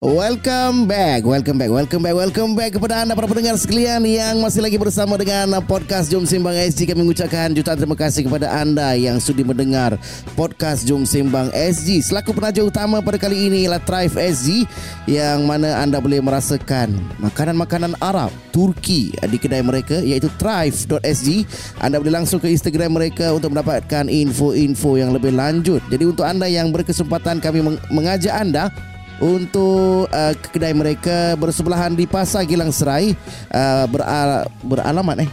Welcome back, welcome back, welcome back, welcome back kepada anda para pendengar sekalian yang masih lagi bersama dengan podcast Jom Sembang SG. Kami mengucapkan jutaan terima kasih kepada anda yang sudi mendengar podcast Jom Sembang SG. Selaku penaja utama pada kali ini ialah Thrive SG yang mana anda boleh merasakan makanan-makanan Arab, Turki di kedai mereka iaitu thrive.sg. Anda boleh langsung ke Instagram mereka untuk mendapatkan info-info yang lebih lanjut. Jadi untuk anda yang berkesempatan kami meng- mengajak anda untuk uh, kedai mereka bersebelahan di Pasar Gilang Serai. Uh, beral- beralamat eh?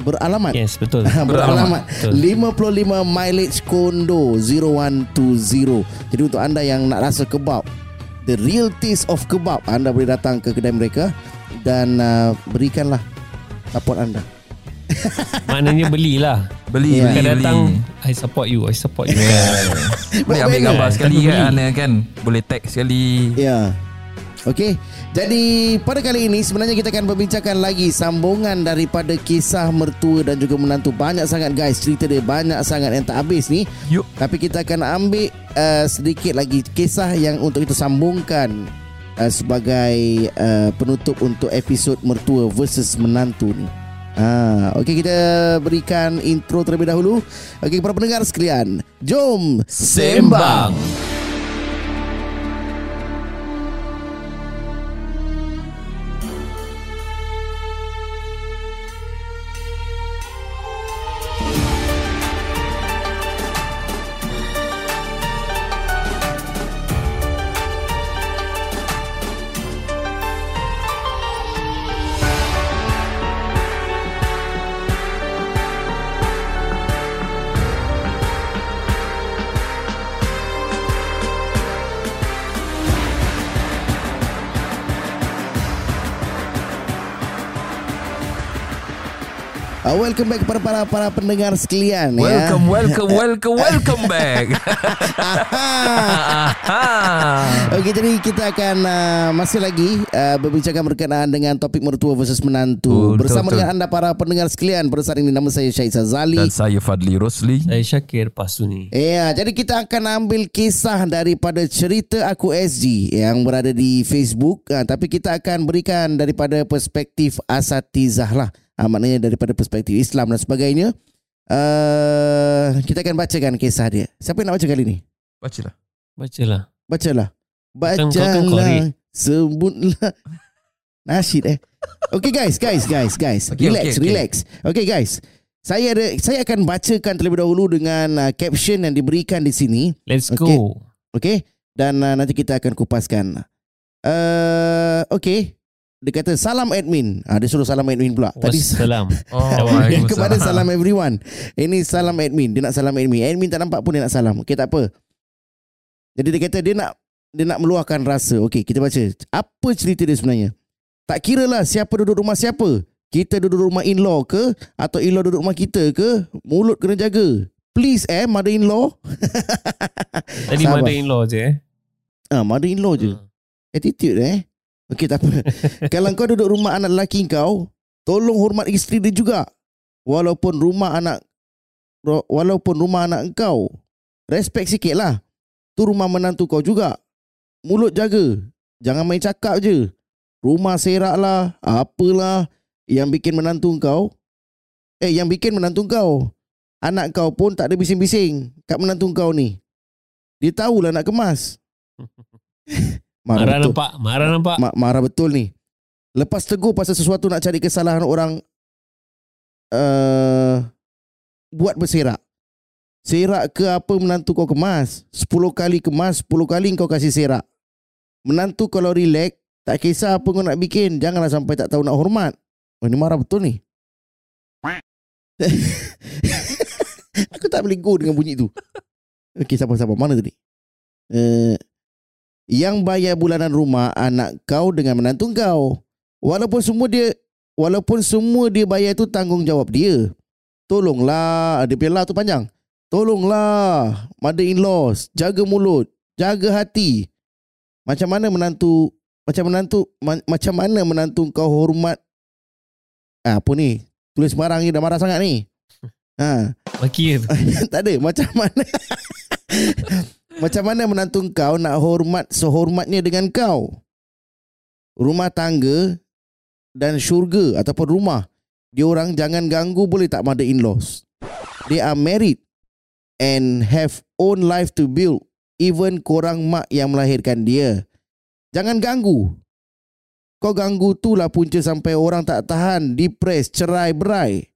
Beralamat? Yes, betul. beralamat. Betul. 55 mileage kondo 0120 jadi untuk anda yang nak rasa kebab the real taste of kebab anda boleh datang ke kedai mereka dan uh, berikanlah support anda Maknanya belilah. Beli, Ya. beli, Kan beli. datang, I support you, I support you. Boleh ambil gambar sekali Beli. kan Ana kan Boleh tag sekali Ya. Okey. Jadi pada kali ini sebenarnya kita akan berbincangkan lagi sambungan daripada kisah mertua dan juga menantu banyak sangat guys cerita dia banyak sangat yang tak habis ni. Yuk Tapi kita akan ambil uh, sedikit lagi kisah yang untuk kita sambungkan uh, sebagai uh, penutup untuk episod mertua versus menantu ni. Ah, okey kita berikan intro terlebih dahulu. Okey para pendengar sekalian, jom sembang. Uh, welcome back kepada para para pendengar sekalian ya. Welcome, welcome, welcome, welcome back Okey jadi kita akan uh, masih lagi uh, berbincangkan berkenaan dengan topik mertua versus menantu Betul, bersama betul, dengan anda para pendengar sekalian pada saat ini nama saya Syed Sazali. Dan saya Fadli Rosli Saya Syakir Pasuni. Ya, jadi kita akan ambil kisah daripada cerita aku SG yang berada di Facebook, uh, tapi kita akan berikan daripada perspektif asatizah lah. Uh, maknanya daripada perspektif Islam dan sebagainya. Uh, kita akan bacakan kisah dia. Siapa yang nak baca kali ni? Bacalah Bacalah. Bacalah. Bacalah. Sebutlah. Nasyid eh. Okay guys, guys, guys, guys. Okay, relax, okay, okay. relax. Okay guys. Saya ada saya akan bacakan terlebih dahulu dengan uh, caption yang diberikan di sini. Let's Okay. go. Okay Dan uh, nanti kita akan kupaskan uh, Okay Dia kata salam admin. Ah, Dia suruh salam admin pula. Tadi Wassalam. Oh kepada salam everyone. Ini salam admin. Dia nak salam admin. Admin tak nampak pun dia nak salam. Okay tak apa. Jadi dia kata dia nak Dia nak meluahkan rasa. Okay kita baca. Apa cerita dia sebenarnya? Tak kira lah siapa duduk rumah siapa. Kita duduk rumah in-law ke? Atau in-law duduk rumah kita ke? Mulut kena jaga. Please eh mother-in-law Tadi Sabar. mother-in-law je eh. Ah, mother-in-law je. Ah. Attitude eh Okey tak apa. Kalau kau duduk rumah anak lelaki kau Tolong hormat isteri dia juga. Walaupun rumah anak Walaupun rumah anak kau Respect sikit lah. Tu rumah menantu kau juga. Mulut jaga. Jangan main cakap je. Rumah serak lah Apalah Yang bikin menantu kau. Eh yang bikin menantu kau. Anak kau pun tak ada bising-bising Kat menantu kau ni. Dia tahulah nak kemas Marah betul. nampak, marah nampak. Ma- marah betul ni. Lepas tegur pasal sesuatu nak cari kesalahan orang uh, buat berserak. Serak ke apa menantu kau kemas? 10 kali kemas, 10 kali kau kasih serak. Menantu kalau relax, tak kisah apa kau nak bikin, janganlah sampai tak tahu nak hormat. Oh, ini marah betul ni. Aku tak boleh go dengan bunyi tu. Okey, sabar-sabar. Mana tadi? Uh, yang bayar bulanan rumah anak kau dengan menantu kau. Walaupun semua dia walaupun semua dia bayar tu tanggungjawab dia. Tolonglah, dia punya lah tu panjang. Tolonglah, mother-in-laws, jaga mulut, jaga hati. Macam mana menantu macam menantu ma- macam mana menantu kau hormat ah, apa ni? Tulis sembarang ni dah marah sangat ni. Ha. Maki je tu. tak ada macam mana Macam mana menantu kau nak hormat sehormatnya dengan kau? Rumah tangga dan syurga ataupun rumah. Dia orang jangan ganggu boleh tak mother in-laws. They are married and have own life to build. Even korang mak yang melahirkan dia. Jangan ganggu. Kau ganggu tu lah punca sampai orang tak tahan, depres, cerai, berai.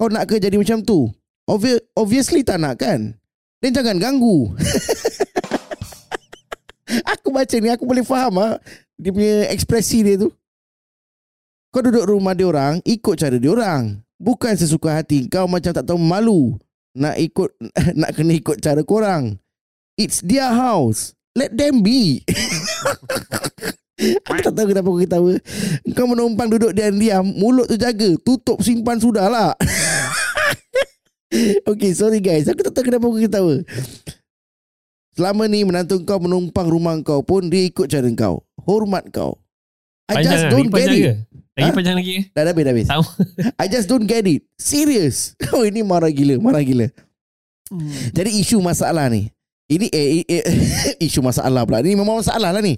Kau nak ke jadi macam tu? Obvi- obviously tak nak kan? Dan jangan ganggu. aku baca ni, aku boleh faham ah dia punya ekspresi dia tu. Kau duduk rumah dia orang, ikut cara dia orang. Bukan sesuka hati kau macam tak tahu malu nak ikut nak kena ikut cara korang. It's their house. Let them be. aku tak tahu kenapa aku ketawa. Kau menumpang duduk diam-diam, mulut tu jaga, tutup simpan sudahlah. okay, sorry guys. Aku tak tahu kenapa aku ketawa. Selama ni menantu kau menumpang rumah kau pun dia ikut cara kau. Hormat kau. I Panjang just lah. don't get it. ke? Lagi Ha? panjang lagi ke? Dah dah habis, dah habis. Sama. I just don't get it. Serious. Oh ini marah gila, marah gila. Jadi isu masalah ni. Ini eh, eh, eh, isu masalah pula. Ini memang masalah lah ni.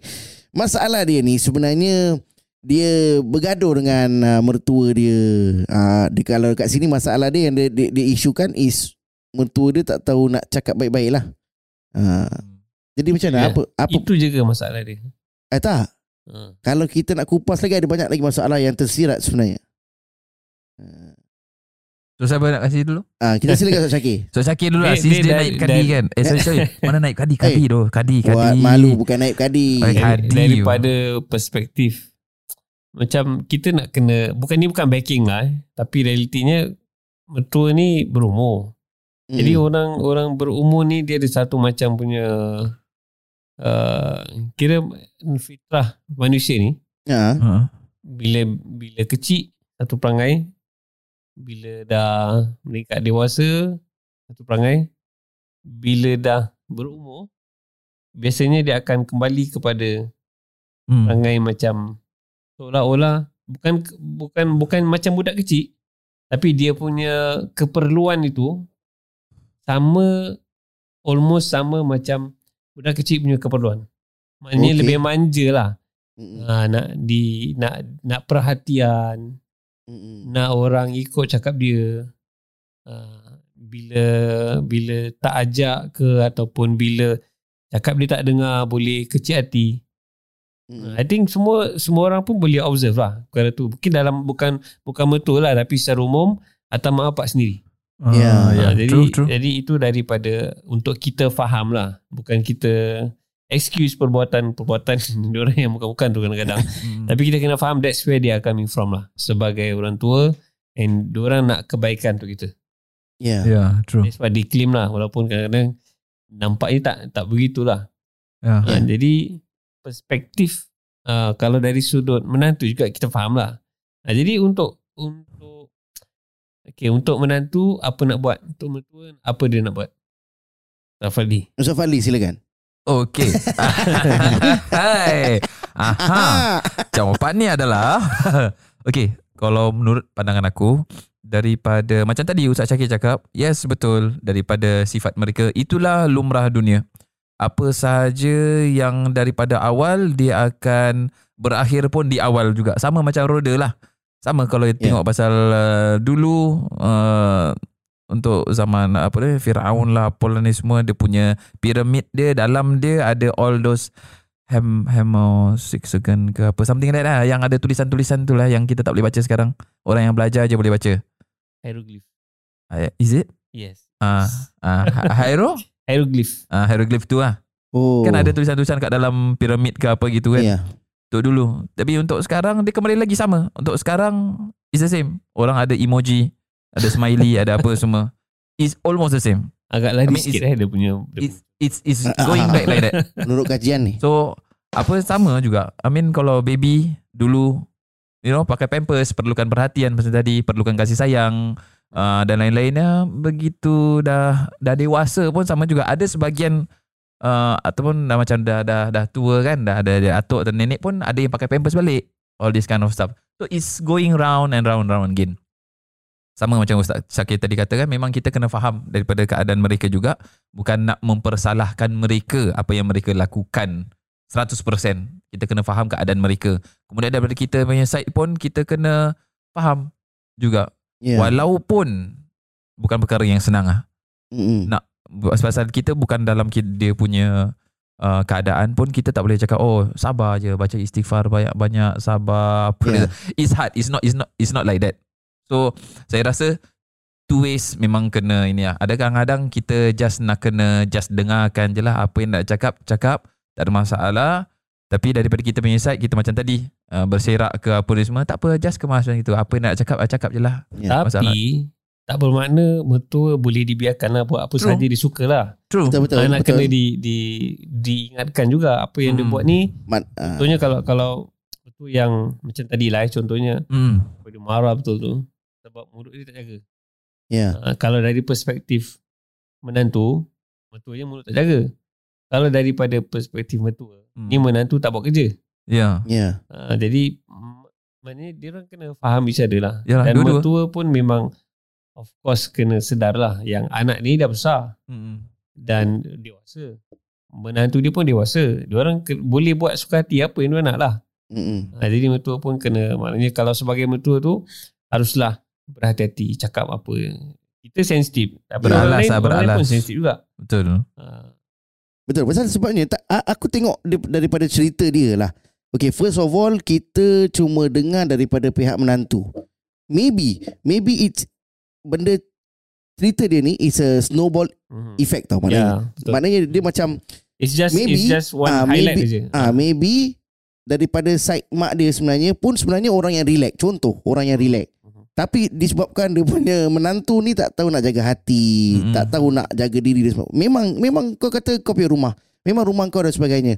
Masalah dia ni sebenarnya dia bergaduh dengan uh, mertua dia. Uh, dia. Kalau kat sini masalah dia yang dia, dia, dia isukan is mertua dia tak tahu nak cakap baik-baik lah. Uh, jadi macam mana? Ya. Apa? apa Itu je ke masalah dia? eh, tak. Ha. Kalau kita nak kupas lagi ada banyak lagi masalah yang tersirat sebenarnya. Uh, So siapa nak kasih dulu? uh, kita silakan Ustaz Syakir. So Syakir dulu lah Since dia dia, naik kadi dari- kan Eh sorry sorry Mana naik kadi Kadi Eh, tu Kadi Kadi Buat malu bukan naik kadi. Hadi. daripada perspektif macam kita nak kena bukan ni bukan backing lah eh, tapi realitinya mertua ni berumur. Hmm. Jadi orang orang berumur ni dia ada satu macam punya uh, kira fitrah manusia ni ha. Ha. bila bila kecil satu perangai bila dah meningkat dewasa satu perangai bila dah berumur biasanya dia akan kembali kepada Hmm. perangai macam seolah-olah bukan bukan bukan macam budak kecil tapi dia punya keperluan itu sama almost sama macam budak kecil punya keperluan. Maknanya okay. lebih manja lah. Mm-mm. Ha, nak di nak nak perhatian, Mm-mm. nak orang ikut cakap dia. Ha, bila bila tak ajak ke ataupun bila cakap dia tak dengar boleh kecil hati. Mm-mm. I think semua semua orang pun boleh observe lah perkara tu. Mungkin dalam bukan bukan betul lah tapi secara umum atau mak bapak sendiri. Ah, Ya, ya, Ha, jadi True true jadi itu daripada untuk kita faham lah. Bukan kita excuse perbuatan-perbuatan orang yang bukan-bukan tu kadang-kadang. Hmm. tapi kita kena faham that's where they are coming from lah. Sebagai orang tua and orang nak kebaikan untuk kita. Ya. Ya true That's why they claim lah walaupun kadang-kadang nampaknya tak tak begitulah. Ya. Ha, jadi perspektif uh, kalau dari sudut menantu juga kita faham lah. Ha, jadi untuk untuk okay, untuk menantu apa nak buat? Untuk mertua apa dia nak buat? Tafadli. Ustaz Fadli silakan. Okay Hai Aha Jawapan ni adalah Okay Kalau menurut pandangan aku Daripada Macam tadi Ustaz Syakir cakap Yes betul Daripada sifat mereka Itulah lumrah dunia Apa sahaja Yang daripada awal Dia akan Berakhir pun di awal juga Sama macam roda lah Sama kalau yeah. tengok pasal uh, Dulu uh, Untuk zaman Apa dia Fir'aun lah Apolla ni semua Dia punya Piramid dia Dalam dia ada all those Hem, hemosexagon ke apa Something like that lah Yang ada tulisan-tulisan tu lah Yang kita tak boleh baca sekarang Orang yang belajar je boleh baca Hieroglyph. Is it? Yes. Ah, ah, Hiero? Hieroglyph. Ah, hieroglyph tu lah Oh. Kan ada tulisan-tulisan kat dalam piramid ke apa gitu kan Ya. Untuk dulu Tapi untuk sekarang Dia kembali lagi sama Untuk sekarang It's the same Orang ada emoji Ada smiley Ada apa semua It's almost the same Agak lari I mean, sikit eh dia punya. Dia It's it's it's going back like that Menurut kajian ni. So apa sama juga. I mean kalau baby dulu you know pakai pampers perlukan perhatian macam tadi, perlukan kasih sayang uh, dan lain-lainnya begitu dah dah dewasa pun sama juga. Ada sebahagian uh, ataupun dah macam dah dah dah tua kan, dah ada atuk dan nenek pun ada yang pakai pampers balik. All this kind of stuff. So it's going round and round round again. sama macam Ustaz Syakir tadi katakan memang kita kena faham daripada keadaan mereka juga bukan nak mempersalahkan mereka apa yang mereka lakukan 100% kita kena faham keadaan mereka kemudian daripada kita punya side pun kita kena faham juga Yeah. walaupun bukan perkara yang senang ah Mm-mm. nak pasal kita bukan dalam dia punya uh, keadaan pun kita tak boleh cakap oh sabar je baca istighfar banyak-banyak sabar Yeah. it's hard it's not it's not it's not like that so saya rasa two ways memang kena ini lah ada kadang-kadang kita just nak kena just dengarkan je lah apa yang nak cakap cakap tak ada masalah tapi daripada kita punya side kita macam tadi uh, berserak ke apa ni semua tak apa just kemas macam itu apa nak cakap ah, cakap je lah Yeah. Tapi tak bermakna mertua boleh dibiarkan lah buat apa True. sahaja dia suka lah. true Betul betul. Anak betul. kena di, di, diingatkan juga apa yang dia Hmm. buat ni. Mat, ah, Contohnya kalau kalau betul yang macam tadi lah eh, contohnya hmm. dia marah betul tu sebab mulut dia tak jaga. yeah. Uh, kalau dari perspektif menantu, mertuanya mulut tak jaga. Kalau daripada perspektif mertua, Hmm. ni menantu tak buat kerja. ya Yeah. Uh, jadi maknanya dia orang kena faham each other lah. Yalah, Dan dua-dua. mertua pun memang of course kena sedar lah yang anak ni dah besar Hmm. dan dewasa. Menantu dia pun dewasa. Dia orang ke, boleh buat suka hati apa yang dia nak lah. Mm-mm. Ha, jadi mertua pun kena maknanya kalau sebagai mertua tu haruslah berhati-hati cakap apa. Kita sensitif. Tapi Beralas orang lain, lah, orang lain beralas. pun sensitif juga. betul Ha, Betul pasal sebabnya tak, aku tengok daripada cerita dia lah. Okay, first of all kita cuma dengar daripada pihak menantu. Maybe, maybe it's benda cerita dia ni is a snowball mhm. effect tau Ya, maknanya. betul. Maknanya dia macam It's just maybe, it's just one ah, highlight maybe- aja. ah maybe daripada side mak dia sebenarnya pun sebenarnya orang yang relax. Contoh, orang yang relax. Tapi disebabkan dia punya menantu ni tak tahu nak jaga hati, Mm-mm. tak tahu nak jaga diri dia sebab memang memang kau kata kau punya rumah, memang rumah kau dan sebagainya.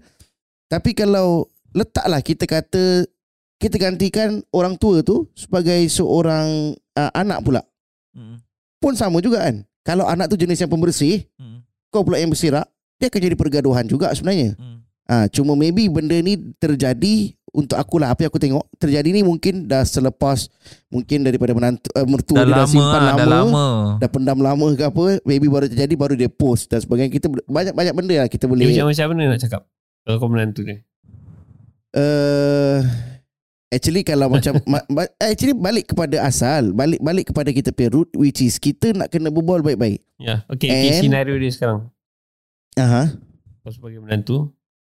Tapi kalau letaklah kita kata kita gantikan orang tua tu sebagai seorang uh, anak pula. Hmm. Pun sama juga kan. Kalau anak tu jenis yang pembersih, Hmm. kau pula yang bersirak, dia akan jadi pergaduhan juga sebenarnya. Hmm. Ah, cuma maybe benda ni terjadi untuk aku lah apa yang aku tengok terjadi ni mungkin dah selepas mungkin daripada menantu uh, mertua Dah dia dah lama, simpan ah, lama, dah lama. dah pendam lama ke apa maybe baru terjadi baru dia post dan sebagainya kita banyak-banyak benda lah kita boleh macam macam mana nak cakap? Kalau kau menantu ni. uh, actually kalau macam ma, ba, actually balik kepada asal balik balik kepada kita punya root which is kita nak kena berbual baik-baik Ya, okay, okay And- scenario dia sekarang. aha Kau sebagai menantu,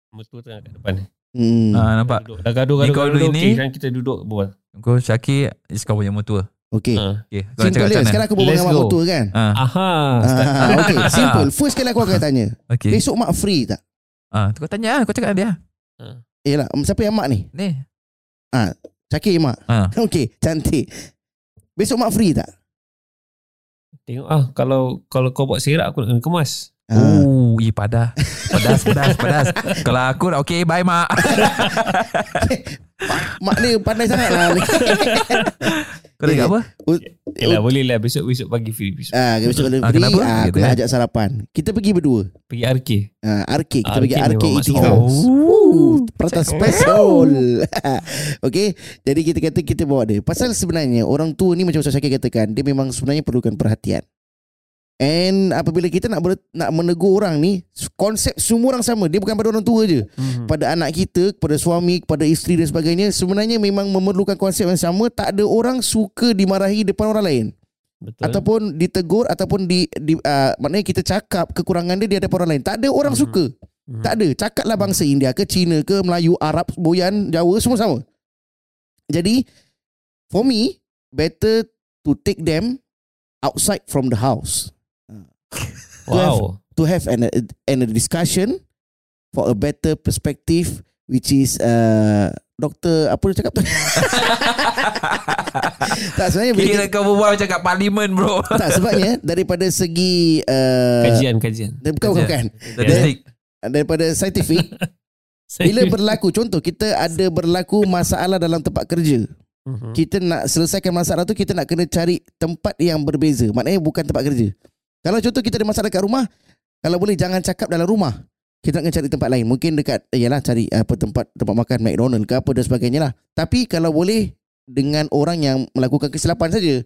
mertua tengah kat depan ni. Hmm. Ah, nampak. Dah gaduh-gaduh Ni kau gaduh, dulu okay, ni- sekarang kita duduk berbual. Kau Syakir is kau punya mertua. okay Ha. Okay, kau simple cakap dia macam mana? sekarang aku berbual dengan mak mertua kan Ah, Aha. ah, okay simple first kali aku akan tanya okay. besok mak free tak Ah, tu kau tanya lah, kau cakap dia. Eh lah, siapa yang mak ni? Ni. Syakir mak. Okey, cantik. Besok mak free tak? Tengok ah kalau kalau kau buat serak aku nak kemas. Oh, ih padas. Padas, padas, padas. Kalau aku okay, bye mak. Mak ni pandai sangat lah. Kau cakap apa? Yalah boleh lah besok besok pagi free besok. ah, besok kalau Ah, free, kenapa? ah, aku nak eh? ajak sarapan. Kita pergi berdua. Pergi arcade. Ah, arcade. Kita Arcade pergi memang eating house. Oh. Prata special. okay. Jadi kita kata kita bawa dia. Pasal sebenarnya orang tua ni macam Ustaz Syakir katakan, dia memang sebenarnya perlukan perhatian. And apabila kita nak ber, nak menegur orang ni, konsep semua orang sama. Dia bukan pada orang tua je. Hmm. Pada anak kita, kepada suami, kepada isteri dan sebagainya, sebenarnya memang memerlukan konsep yang sama. Tak ada orang suka dimarahi depan orang lain. Betul. Ataupun ditegur ataupun di, di uh, maknanya kita cakap kekurangan dia di hadapan orang lain. Tak ada orang Mhm. suka. Hmm. Tak ada. Cakaplah bangsa India ke Cina ke Melayu, Arab, Boyan, Jawa semua sama. Jadi for me better to take them outside from the house Wow. to have an an a discussion for a better perspective which is uh, doktor apa dia cakap tu? tak sebenarnya bila Kira kau berbual macam kat parlimen bro. tak sebabnya daripada segi uh, Kajian kajian. bukan bukan, bukan. Statistik. daripada saintifik bila berlaku contoh kita ada berlaku masalah dalam tempat kerja Mhm. kita nak selesaikan masalah tu kita nak kena cari tempat yang berbeza maknanya bukan tempat kerja kalau contoh kita ada masalah dekat rumah kalau boleh jangan cakap dalam rumah kita nak cari tempat lain mungkin dekat eh, yalah cari apa tempat tempat makan McDonald ke apa dan sebagainya lah tapi kalau boleh dengan orang yang melakukan kesilapan saja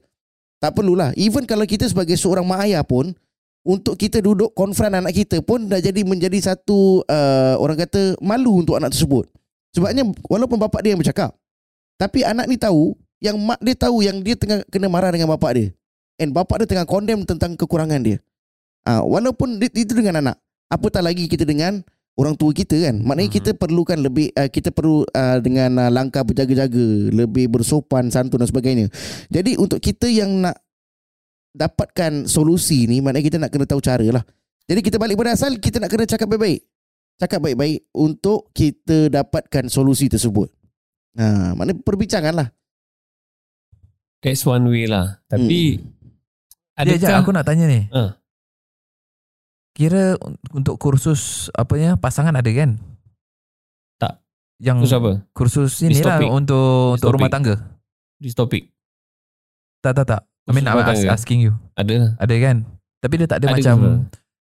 Tak perlulah. Even kalau kita sebagai seorang mak ayah pun untuk kita duduk konfront anak kita pun dah jadi menjadi satu uh, orang kata malu untuk anak tersebut. Sebabnya walaupun bapak dia yang bercakap tapi anak ni tahu yang mak dia tahu yang dia tengah kena marah dengan bapak dia. And bapak dia tengah condemn tentang kekurangan dia. Ah, walaupun itu dengan anak. Apatah lagi kita dengan orang tua kita kan. Maknanya Mhm. kita perlukan lebih uh, kita perlu uh, dengan uh, langkah berjaga-jaga, lebih bersopan, santun dan sebagainya. Jadi untuk kita yang nak dapatkan solusi ni maknanya kita nak kena tahu cara lah. Jadi kita balik pada asal kita nak kena cakap baik-baik. Cakap baik-baik untuk kita dapatkan solusi tersebut. Ha, maknanya perbincangan lah. That's one way lah. Tapi Dia je adakah aku nak tanya ni. Ah. Kira un- untuk kursus apa ya pasangan ada kan? Tak. Yang Terus apa? kursus inilah topic. untuk This untuk rumah tangga. This topic Tak tak tak. I mean Kursus I'm ask, asking you. ada lah. Ada kan? Tapi dia tak ada, Ada macam ke?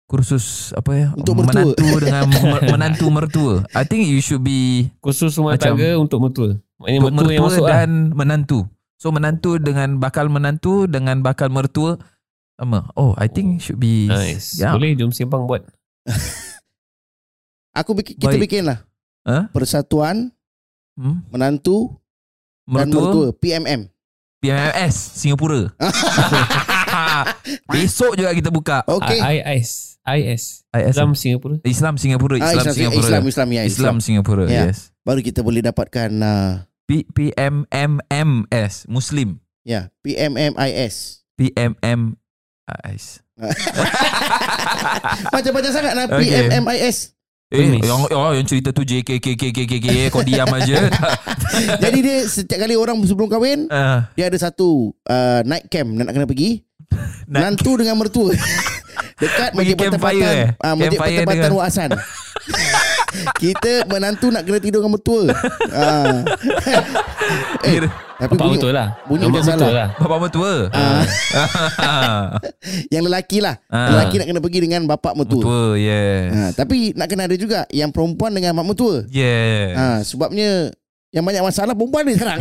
kursus apa ya? Untuk mertua. menantu dengan me- menantu mertua. I think you should be Khusus rumah Macam- tangga untuk mertua. Maknanya untuk mertua yang mertua masuk lah. dan menantu. So menantu dengan bakal menantu dengan bakal mertua sama. Oh, I think should be Nice. Yeah. Boleh jom simpang buat. Aku bikin, kita Baik. bikin lah. Huh? Persatuan Hmm? menantu dan Mertua, mertua PMM. PMS Singapura. Besok juga kita buka Okey. I- IS. IS. IS Islam Singapura. Islam Singapura Ah, Islam Singapura Islam, Islam, ya, Islam. Islam Singapura Ya. yes Baru kita boleh dapatkan uh, P PMMMS Muslim ya PMMIS. PMMIS Macam-macam sangat lah Okey. PMMIS. Eh, Penis. yang, oh, yang cerita tu JKKKKKK Kau diam aja Jadi dia setiap kali orang sebelum kahwin uh, dia ada satu uh, night camp nak kena pergi. Menantu dengan mertua. Dekat Masjid campfire, Pertempatan eh? ah, Masjid Campfire Pertempatan dengan- Waasan. Kita menantu nak kena tidur dengan mertua. ah. eh, tapi Bapak bunyi, betul lah. bunyi Bapak betul salah. lah. Bapak mertua Ah, yang lelaki lah. Ah. Lelaki nak kena pergi dengan bapak mertua. Mertua yes Ha, tapi nak kena ada juga yang perempuan dengan mak mertua. Yes Ha, sebabnya yang banyak masalah perempuan ni sekarang.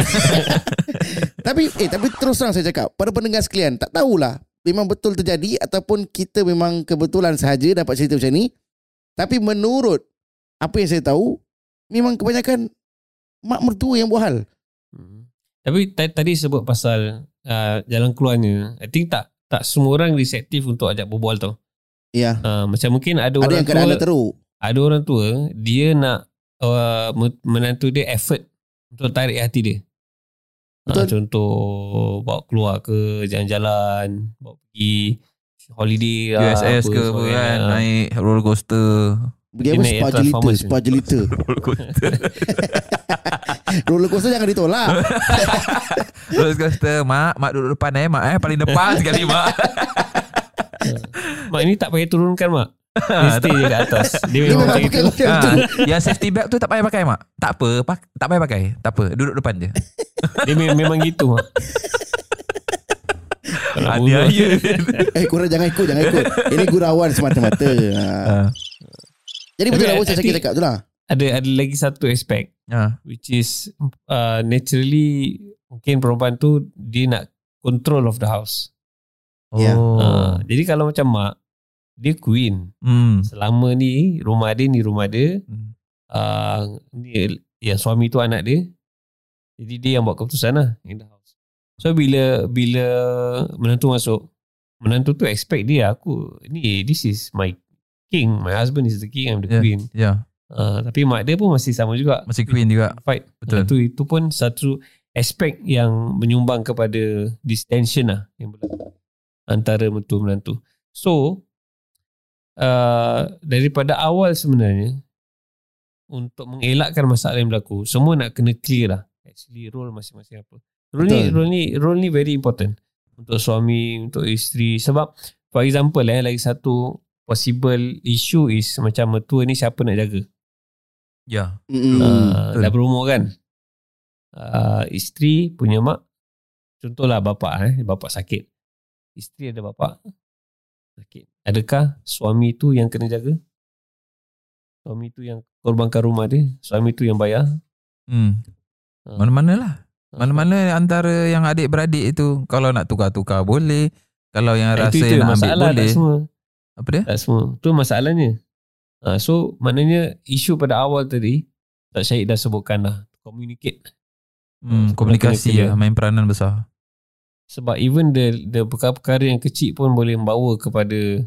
tapi eh tapi terus terang saya cakap pada pendengar sekalian tak tahulah memang betul terjadi ataupun kita memang kebetulan sahaja dapat cerita macam ni. Tapi menurut apa yang saya tahu memang kebanyakan mak mertua yang buat hal. Hmm. Tapi ta- tadi sebut pasal uh, jalan keluarnya. I think tak tak semua orang reseptif untuk ajak berbual tau. Ya. Uh, macam mungkin ada, Ada orang yang tua, keadaan teruk. ada orang tua dia nak uh, me- menantu dia effort untuk tarik hati dia. Uh, Betul. contoh bawa keluar ke jalan-jalan, bawa pergi holiday lah, USS ke apa sebagainya. kan Naik roller coaster Apa Dia atas jelita, farmers spa jelita. Roller coaster Roller coaster jangan ditolak. Roller coaster Mak Mak duduk depan eh Mak eh Paling depan sekali mak Mak ini tak payah turunkan mak. Dia stay je kat atas. Dia Dia memang macam pakai itu. ha. Yang safety belt tu tak payah pakai mak Tak apa pak, Tak payah pakai Tak apa Duduk depan je Dia me- memang gitu mak. Aja Eh korang jangan ikut Jangan ikut Ini gurauan semata-mata ha. Jadi betul lah Apa saya cakap tu lah Ada ada lagi satu aspek ha. which is uh, naturally mungkin perempuan tu dia nak control of the house. Ya. Oh Uh, jadi kalau macam mak dia queen. hmm. Selama ni rumah dia ni rumah dia. Hmm. Uh, ni yang suami tu anak dia. Jadi dia yang buat keputusan lah in the house. So bila bila menantu masuk, menantu tu expect dia aku ni this is my king, my husband is the king, I'm the Yeah. queen. Ya Uh, tapi mak dia pun masih sama juga. Masih queen juga Fight. Betul. Itu itu pun satu aspek yang menyumbang kepada this tension lah yang berlaku antara mentua menantu. So uh, daripada awal sebenarnya untuk mengelakkan masalah yang berlaku, semua nak kena clear lah. Actually role masing-masing apa. Role ni Betul. role ni role ni very important untuk suami, untuk isteri sebab for example eh lagi satu possible issue is macam mertua ni siapa nak jaga. Ya Mm-mm. uh, dah berumur kan uh, isteri punya mak contohlah bapak eh bapak sakit isteri ada bapak sakit adakah suami tu yang kena jaga suami tu yang korbankan rumah dia suami tu yang bayar hmm. Ah. Mana-mana lah Mana-mana antara yang adik-beradik itu kalau nak tukar-tukar boleh. Kalau yang Ah, rasa itu, itu nak ambil masalah boleh. semua. Apa dia? Tak semua. Tu masalahnya. Ha, so maknanya isu pada awal tadi Tak Syahid dah sebutkan dah communicate Hmm, Sebab komunikasi kena- ya, main peranan besar. sebab even the the perkara-perkara yang kecil pun boleh membawa kepada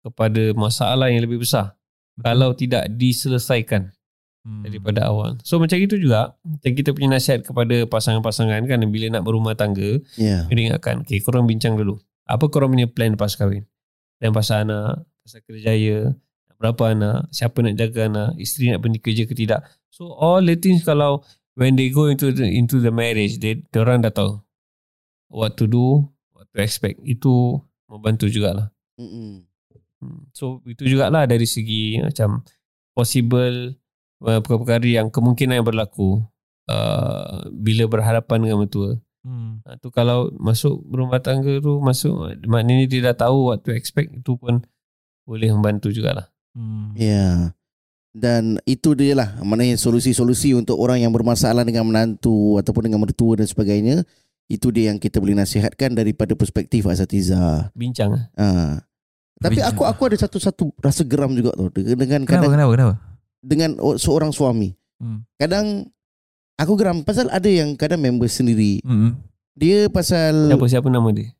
kepada masalah yang lebih besar kalau tidak diselesaikan Hmm. daripada awal. So macam itu juga macam kita punya nasihat kepada pasangan-pasangan kan bila nak berumah tangga Ya. kena ingatkan okay, korang bincang dulu. Apa korang punya plan lepas kahwin? Plan pasal anak, pasal kerjaya, berapa anak, siapa nak jaga anak, isteri nak pergi kerja ke tidak. So all the things kalau when they go into the, into the marriage, they orang dah tahu what to do, what to expect. Itu membantu jugalah. Mm-mm. Hmm. So itu jugalah dari segi macam possible uh, perkara-perkara yang kemungkinan yang berlaku uh, bila berhadapan dengan mertua. Hmm. Ha, tu kalau masuk rumah tangga tu masuk maknanya dia dah tahu what to expect itu pun boleh membantu jugalah. Hmm. Ya. Dan itu dia lah Maknanya solusi-solusi untuk orang yang bermasalah dengan menantu Ataupun dengan mertua dan sebagainya Itu dia yang kita boleh nasihatkan daripada perspektif Asatiza Bincang. ha. Tapi aku aku ada satu-satu rasa geram juga tu Dengan Kenapa, kadang, kenapa, kenapa? dengan seorang suami Hmm. Kadang Aku geram Pasal ada yang kadang member sendiri Hmm. Dia pasal Siapa siapa nama dia?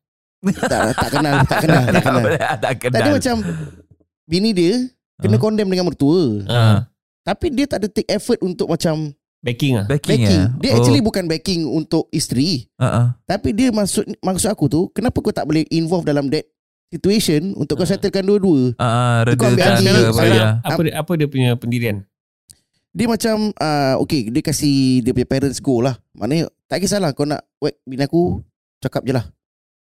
tak, tak kenal Tak kenal Tak kenal tak kenal. Tadi macam Bini dia Kena Ah. condemn dengan mertua Ha. Tapi dia tak ada take effort Untuk macam Backing ah. Backing, backing. ya? Dia actually bukan backing untuk isteri, Uh-uh. tapi dia maksud maksud aku tu, kenapa kau tak boleh involve dalam that situation untuk kau Ah. settlekan dua-dua? Uh, redakan hati. ke apa ya. Apa dia, apa dia punya pendirian? Dia macam uh, okay, dia kasih dia punya parents go lah. Maknanya tak kisahlah kau nak whack bini aku, cakap je lah.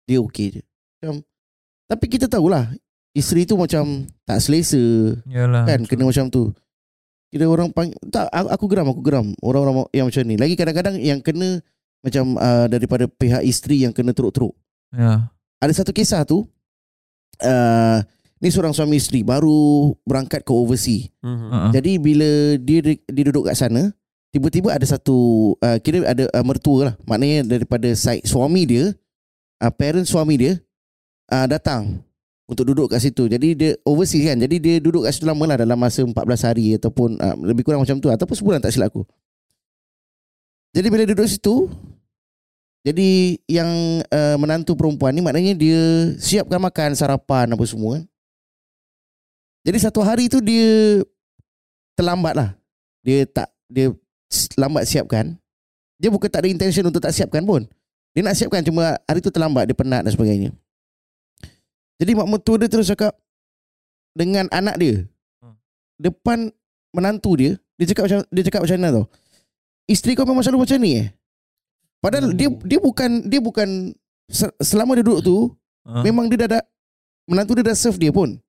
Dia okay je. Macam, tapi kita tahulah isteri tu macam tak selesa Yalah. kan kena macam tu. Kira orang panggil tak aku, aku geram aku geram orang-orang yang macam ni. Lagi kadang-kadang yang kena macam uh, daripada pihak isteri yang kena teruk-teruk. Ya. ada satu kisah tu uh, ni seorang suami isteri baru berangkat ke overseas. Hmm. Uh-uh. Jadi bila dia dia duduk kat sana, tiba-tiba ada satu uh, kira ada uh, mertua lah. Maknanya daripada side suami dia, uh, parent suami dia uh, datang untuk duduk kat situ. Jadi dia overseas kan. Jadi dia duduk kat situ lama lah dalam masa 14 hari ataupun uh, lebih kurang macam tu ataupun sebulan tak silap aku. Jadi bila duduk situ jadi yang uh, menantu perempuan ni maknanya dia siapkan makan sarapan apa semua kan. Jadi satu hari tu dia terlambat lah. Dia tak dia lambat siapkan. Dia bukan tak ada intention untuk tak siapkan pun. Dia nak siapkan cuma hari tu terlambat dia penat dan sebagainya. Jadi mak mertua dia terus cakap dengan anak dia. Hmm. Depan menantu dia, dia cakap macam dia cakap macam mana tau. Isteri kau memang selalu macam ni eh. Padahal Oh. dia dia bukan dia bukan se- selama dia duduk tu Uh. memang dia dah, dah menantu dia dah serve dia pun.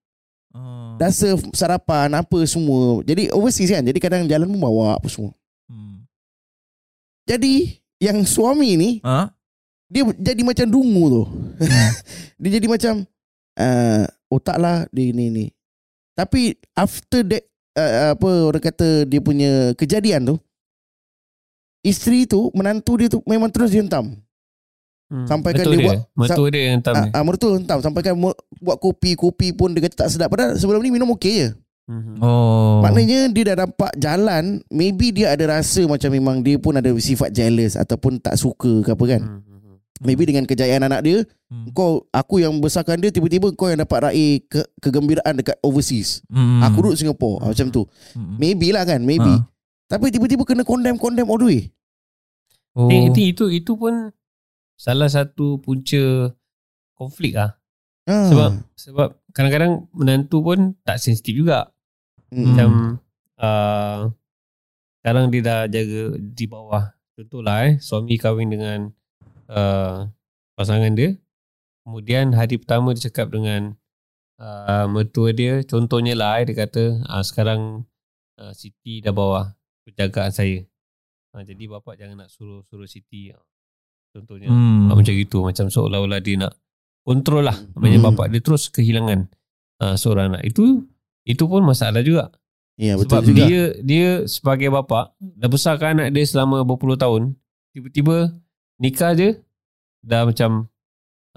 Uh. Dah serve sarapan apa semua. Jadi overseas kan. Jadi kadang jalan pun bawa apa semua. Hmm. Jadi yang suami ni Ha? dia jadi macam dungu tu. dia jadi macam uh, otak lah dia ni ni. Tapi after that uh, apa orang kata dia punya kejadian tu isteri tu menantu dia tu memang terus dia hentam. Hmm. Sampaikan Betul dia dia buat- Mertua dia yang hentam Ah, ni. uh, mertua hentam sampaikan buat kopi kopi pun dia kata tak sedap padahal sebelum ni minum okey je. Hmm. Oh. Maknanya dia dah nampak jalan Maybe dia ada rasa macam memang Dia pun ada sifat jealous Ataupun tak suka ke apa kan Hmm. Hmm. Maybe dengan kejayaan anak dia Hmm. Kau Aku yang besarkan dia Tiba-tiba kau yang dapat raih ke, Kegembiraan dekat overseas Hmm. Aku duduk Singapore ah, Macam tu Hmm. Maybe lah kan Maybe Ha. Tapi tiba-tiba kena condemn-condemn all the way Oh. Eh, itu, itu itu pun salah satu punca konflik ah. Ha. Sebab sebab kadang-kadang menantu pun tak sensitif juga. Hmm. Macam uh, sekarang dia dah jaga di bawah. Contohlah eh, suami kahwin dengan uh, pasangan dia. Kemudian hari pertama dia cakap dengan uh, mertua dia, contohnya lah eh, dia kata uh, sekarang uh, Siti dah bawah penjagaan saya. Uh, jadi bapak jangan nak suruh-suruh Siti. Contohnya Hmm. hmm. macam gitu. Macam seolah-olah dia nak kontrol lah. Maknanya Hmm. bapak dia terus kehilangan uh, seorang anak. Itu itu pun masalah juga. Ya betul Sebab juga dia dia sebagai bapa dah besarkan anak dia selama berpuluh tahun. tiba-tiba nikah je dah macam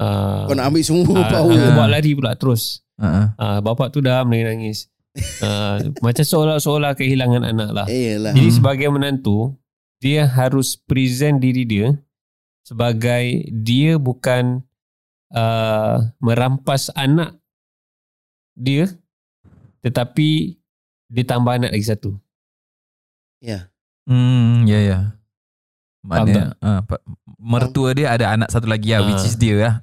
uh, Kau nak ambil semua ah, power. aku buat lari pula terus. Uh-uh. Uh, bapak tu dah menangis. Uh, macam seolah-olah kehilangan anak lah. Eh lah. Jadi sebagai menantu, dia harus present diri dia sebagai dia bukan uh, merampas anak dia tetapi dia tambah anak lagi satu. Hmm, ya ya. Faham Maknanya uh, mertua dia ada anak satu lagi lah, Ah. which is dia lah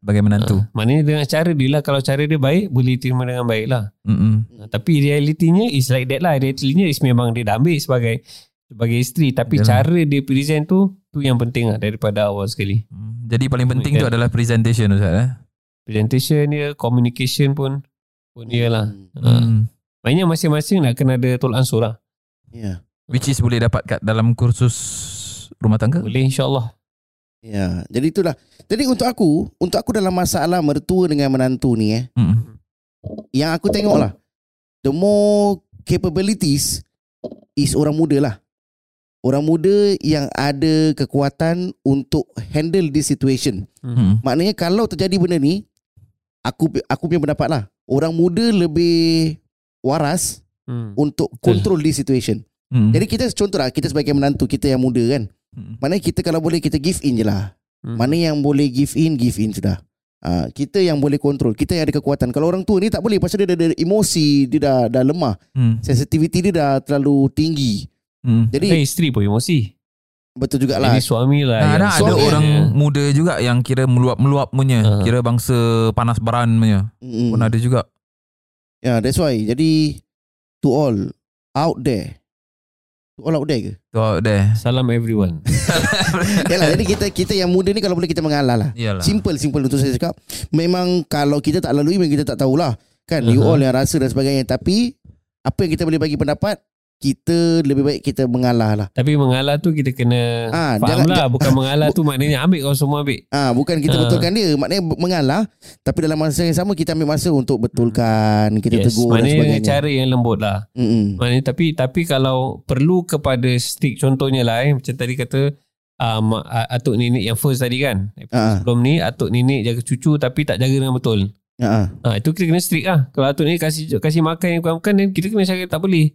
sebagai menantu. Uh, maknanya dengan cara dia lah kalau cara dia baik boleh terima dengan baik lah. Mm-mm. Uh, tapi realitinya is like that lah. Realitinya is memang dia dah ambil sebagai sebagai isteri tapi Yalah. cara dia present tu tu yang penting lah daripada awal sekali. Hmm, Jadi paling penting tu Kan. adalah presentation Ustaz eh. Presentation dia, communication pun pun dia lah. Hmm. Uh, Hmm. maknanya masing-masing nak kena ada tolak ansur lah. Ya. Which is boleh dapat kat dalam kursus rumah tangga. Boleh insyaAllah. Ya. Jadi itulah. Jadi untuk aku, untuk aku dalam masalah mertua dengan menantu ni eh, Hmm. yang aku tengok lah, the more capabilities is orang muda lah. Orang muda yang ada kekuatan untuk handle this situation. Hmm. Maknanya kalau terjadi benda ni, aku aku punya pendapat lah. Orang muda lebih waras Hmm. untuk control this situation. Hmm. Jadi kita contoh lah, kita sebagai menantu, kita yang muda kan. Hmm. Maknanya kita kalau boleh kita give in je lah. Hmm. Mana yang boleh give in, give in sudah. Uh, kita yang boleh kontrol Kita yang ada kekuatan Kalau orang tua ni tak boleh Pasal dia ada emosi Dia dah, dah lemah Hmm. Sensitivity dia dah terlalu tinggi Hmm. Jadi Jadi isteri pun emosi. betul jugalah Jadi suami lah. Nah, ada, ada suami orang muda juga yang kira meluap-meluap punya. Ah. Kira bangsa panas baran punya. mm, Pun ada juga. yeah, That's why Jadi To all Out there To all out there ke Tu deh. Salam everyone. Yalah jadi kita Kita yang muda ni Kalau boleh kita mengalah lah Iyalah. Simple simple untuk saya cakap Memang kalau kita tak lalui Memang kita tak tahulah Kan you Uh-huh. all yang rasa dan sebagainya Tapi Apa yang kita boleh bagi pendapat Kita lebih baik kita mengalah lah Tapi mengalah tu kita kena Ah, faham jangan- lah. Bukan mengalah tu maknanya ambil kau semua ambil. Ah, bukan kita Ah. betulkan dia, maknanya mengalah, tapi dalam masa yang sama kita ambil masa untuk betulkan, kita yes. tegur dan Maknanya sebagainya. cara yang lembut lah. Mm-mm. Maknanya tapi tapi kalau perlu kepada stick contohnya lah eh. Macam tadi kata um, atuk nenek yang first tadi kan. Ah. Sebelum ni atuk nenek jaga cucu tapi tak jaga dengan betul. Ha. Ha, itu kita kena strict lah. Kalau atuk ni kasih kasih makan yang then kita kena cakap tak boleh.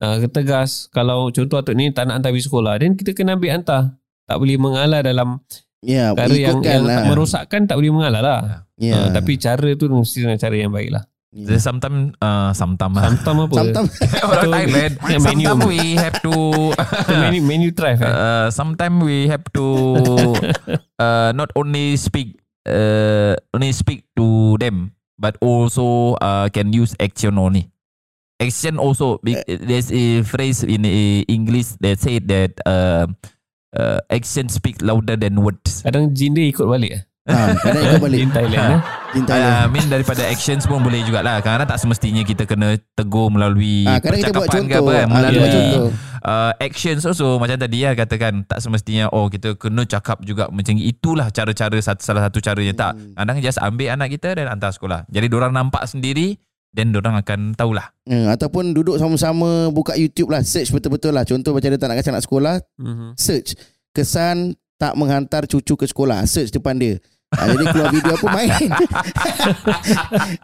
Ha, tegas. Kalau contoh atuk ni tak nak hantar pergi sekolah, then kita kena ambil hantar. Tak boleh mengalah dalam Ya, cara yang, yang lah. tak merosakkan, tak boleh mengalah lah. Ya. Ha, tapi cara tu mesti dengan cara yang baik lah. Jadi sometimes uh, sometimes lah. Santam apa? Sometimes Orang. Thailand. Yang menu. Sometimes we have to menu, menu drive eh. uh, sometimes we have to uh, not only speak uh, only speak to them but also uh, can use action only. Action also be- there's a phrase in uh, English that said that uh, uh, action speak louder than words. Kadang jin dia ikut balik eh. ha, kadang ikut balik. Jin Thailand eh. Jin I Thailand. mean daripada actions pun boleh jugalah. Kadang-kadang tak semestinya kita kena tegur melalui Ah, kita buat percakapan ke contoh. apa kan. Ah, kita Melalui contoh. uh, actions also macam tadi ya katakan tak semestinya oh kita kena cakap juga macam itulah cara-cara satu, salah satu caranya tak. Hmm. Kadang just ambil anak kita dan hantar sekolah. Jadi orang nampak sendiri dan orang akan tahulah. Hmm, ataupun duduk sama-sama buka YouTube lah, search betul-betul lah. Contoh macam dia tak nak kasi anak sekolah, Mhm. search kesan tak menghantar cucu ke sekolah, search depan dia. Ha, jadi keluar video apa main.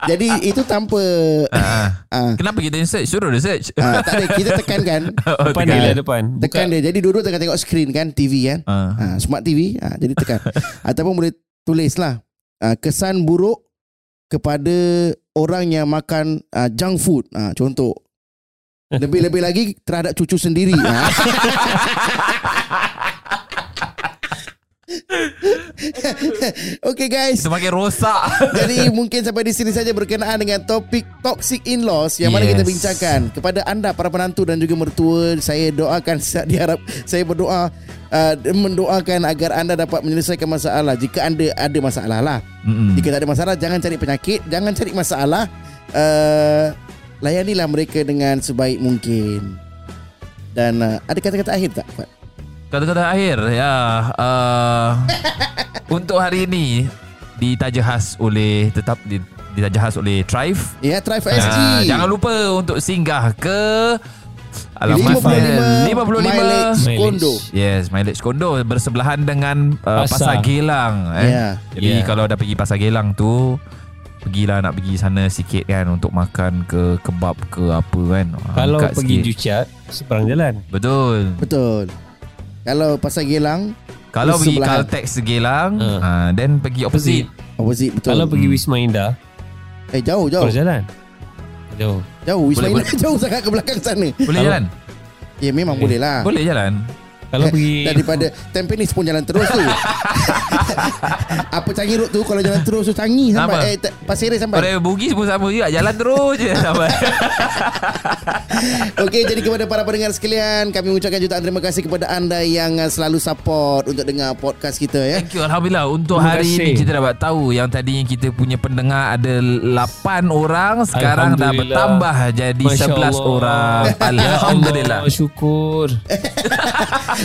jadi itu tanpa Uh, ah, kenapa kita search? Suruh dia search. ah, tak ada kita tekankan Oh, Depan tekan. dia lah depan. Tekan dia Jadi duduk tengah tengok screen kan TV kan Ah. ha, Smart TV ha, Jadi tekan Ataupun boleh tulis lah ha, Kesan buruk Kepada Orang yang makan ha, Junk food. Ha, Contoh. Lebih-lebih lagi Terhadap cucu sendiri. Ha. Okay guys Semakin rosak. Jadi mungkin sampai di sini saja berkenaan dengan topik toxic in-laws yang mana Yes. kita bincangkan kepada anda para penantu dan juga mertua. Saya doakan saya diharap saya berdoa uh, mendoakan agar anda dapat menyelesaikan masalah jika anda ada masalah lah. Mm-mm. Jika tak ada masalah jangan cari penyakit, jangan cari masalah. Uh, layanilah mereka dengan sebaik mungkin. Dan uh, ada kata-kata akhir tak? Fat? Kata-kata akhir ya uh, untuk hari ini ditaja khas oleh tetap di- ditaja khas oleh Thrive. Ya, Thrive Ah, SG. jangan lupa untuk singgah ke Alamatnya 55 mileage Mileage. kondo. Yes, mileage kondo bersebelahan dengan uh, Pasar. Pasar. Gelang eh. Ya. Jadi Ya. kalau dah pergi Pasar Gelang tu Pergilah nak pergi sana sikit kan Untuk makan ke kebab ke apa kan Kalau Angkat pergi sikit. Jucat Seberang jalan Betul Betul. Kalau pasal Gelang Kalau Di pergi sebelahan. Caltex Gelang Uh. ha, Then pergi opposite opposite betul. Kalau pergi Hmm. Wisma Indah eh jauh jauh. Seberang jalan Jauh Jauh Wisma Boleh, Indah jauh sangat ke belakang sana. Boleh Kalau- jalan? Ya memang boleh lah. Boleh jalan Kalau pergi Daripada Tampines pun jalan terus tu. Apa Changi Road tu kalau jalan terus tu Changi Apa? sampai eh ta- Pasir Ris sampai. Pada Bugis pun sama juga Jalan terus je sampai Okey, jadi kepada para pendengar sekalian, kami mengucapkan jutaan terima kasih kepada anda yang selalu support untuk dengar podcast kita ya. Thank you Alhamdulillah Untuk Terima hari kasih. ini Kita dapat tahu Yang tadinya kita punya pendengar Ada 8 orang Sekarang dah Alhamdulillah. bertambah Jadi Masya 11 Allah. orang Ya Alhamdulillah Syukur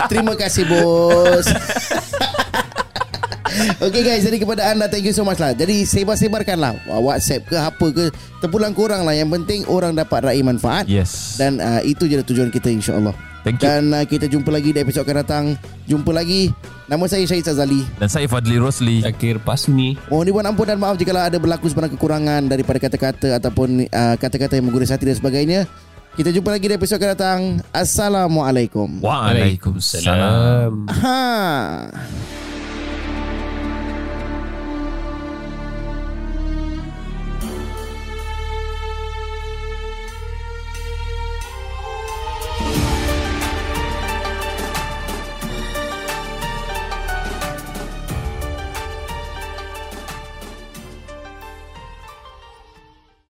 Terima kasih bos. Okey guys, jadi kepada anda thank you so much lah. Jadi sebar-sebarkanlah WhatsApp ke apa ke terpulang kurang lah. Yang penting orang dapat raih manfaat. Yes Dan uh, itu je tujuan kita insya-Allah. Thank you Dan uh, kita jumpa lagi di episod akan datang. Jumpa lagi. Nama saya Syahid Sazali. Dan saya Fadli Rosli Akhir Pasuni Mohon dibuat ampun dan maaf jika ada berlaku sebarang kekurangan daripada kata-kata ataupun uh, kata-kata yang mengguris hati dan sebagainya. Kita jumpa lagi di episod akan datang. Assalamualaikum. Waalaikumsalam Salam Ha.